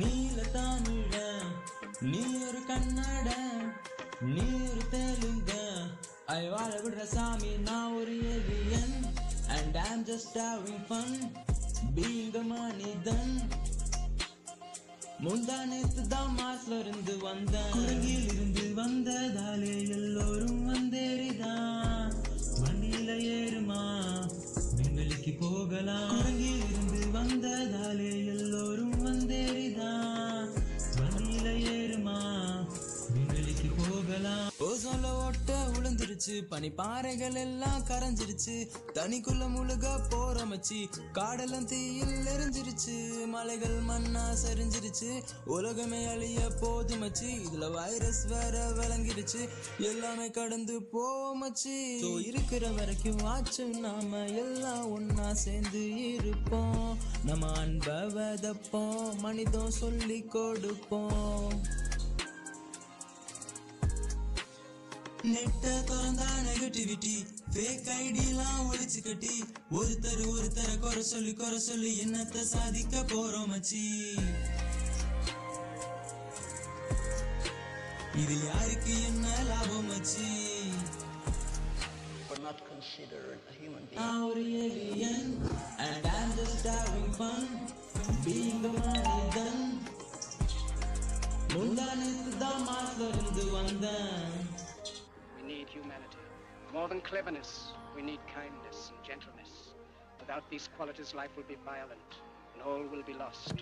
நீல தமிழ நீ ஒரு கன்னட நீ ஒரு தெலுங்க. ஐ வாழ விடுற சாமி நான் ஒரு alien and I'm just having fun being மனிதன். முந்தா நேத்து தான் மாஸ்ல இருந்து வந்த குரங்கில் இருந்து வந்ததாலே எல்லோரும் வந்தேறிதான். வண்டியில ஏறுமா விண்வெளிக்கு போகலாம். ஓசோல ஓட்ட விழுந்துருச்சு பனி பாறைகள் எல்லாம் கரைஞ்சிருச்சு. தனிக்குள்ள முழுக போற மச்சி காடெல்லாம் தீயில் எரிஞ்சிருச்சு. மலைகள் மண்ணா சரிஞ்சிருச்சு. உலகமே அழிய போது மச்சி இதுல வைரஸ் வேற விளங்கிருச்சு. எல்லாமே கடந்து போவோம் மச்சி இருக்கிற வரைக்கும் வாச்சு நாம எல்லாம் ஒன்னா சேர்ந்து இருப்போம். நம்ம அன்ப விதப்போம். மனிதம் சொல்லி கொடுப்போம். நெட்ட திறந்தா நெகட்டிவிட்டி ஃபேக் ஐடிலாம் ஒழிச்சு கட்டி ஒருத்தர் ஒருத்தர குறை சொல்லி குறை சொல்லி என்னத்த சாதிக்க போறோம் மச்சி? இது யாருக்கு என்ன லாபம் மச்சி? Not considered a human being. நான் ஒரு alien and I'm just having fun being a மனிதன் முந்தானத்து தான் மாஸ்ல இருந்து வந்தேன். Humanity. More than cleverness, we need kindness and gentleness. Without these qualities, life will be violent and all will be lost.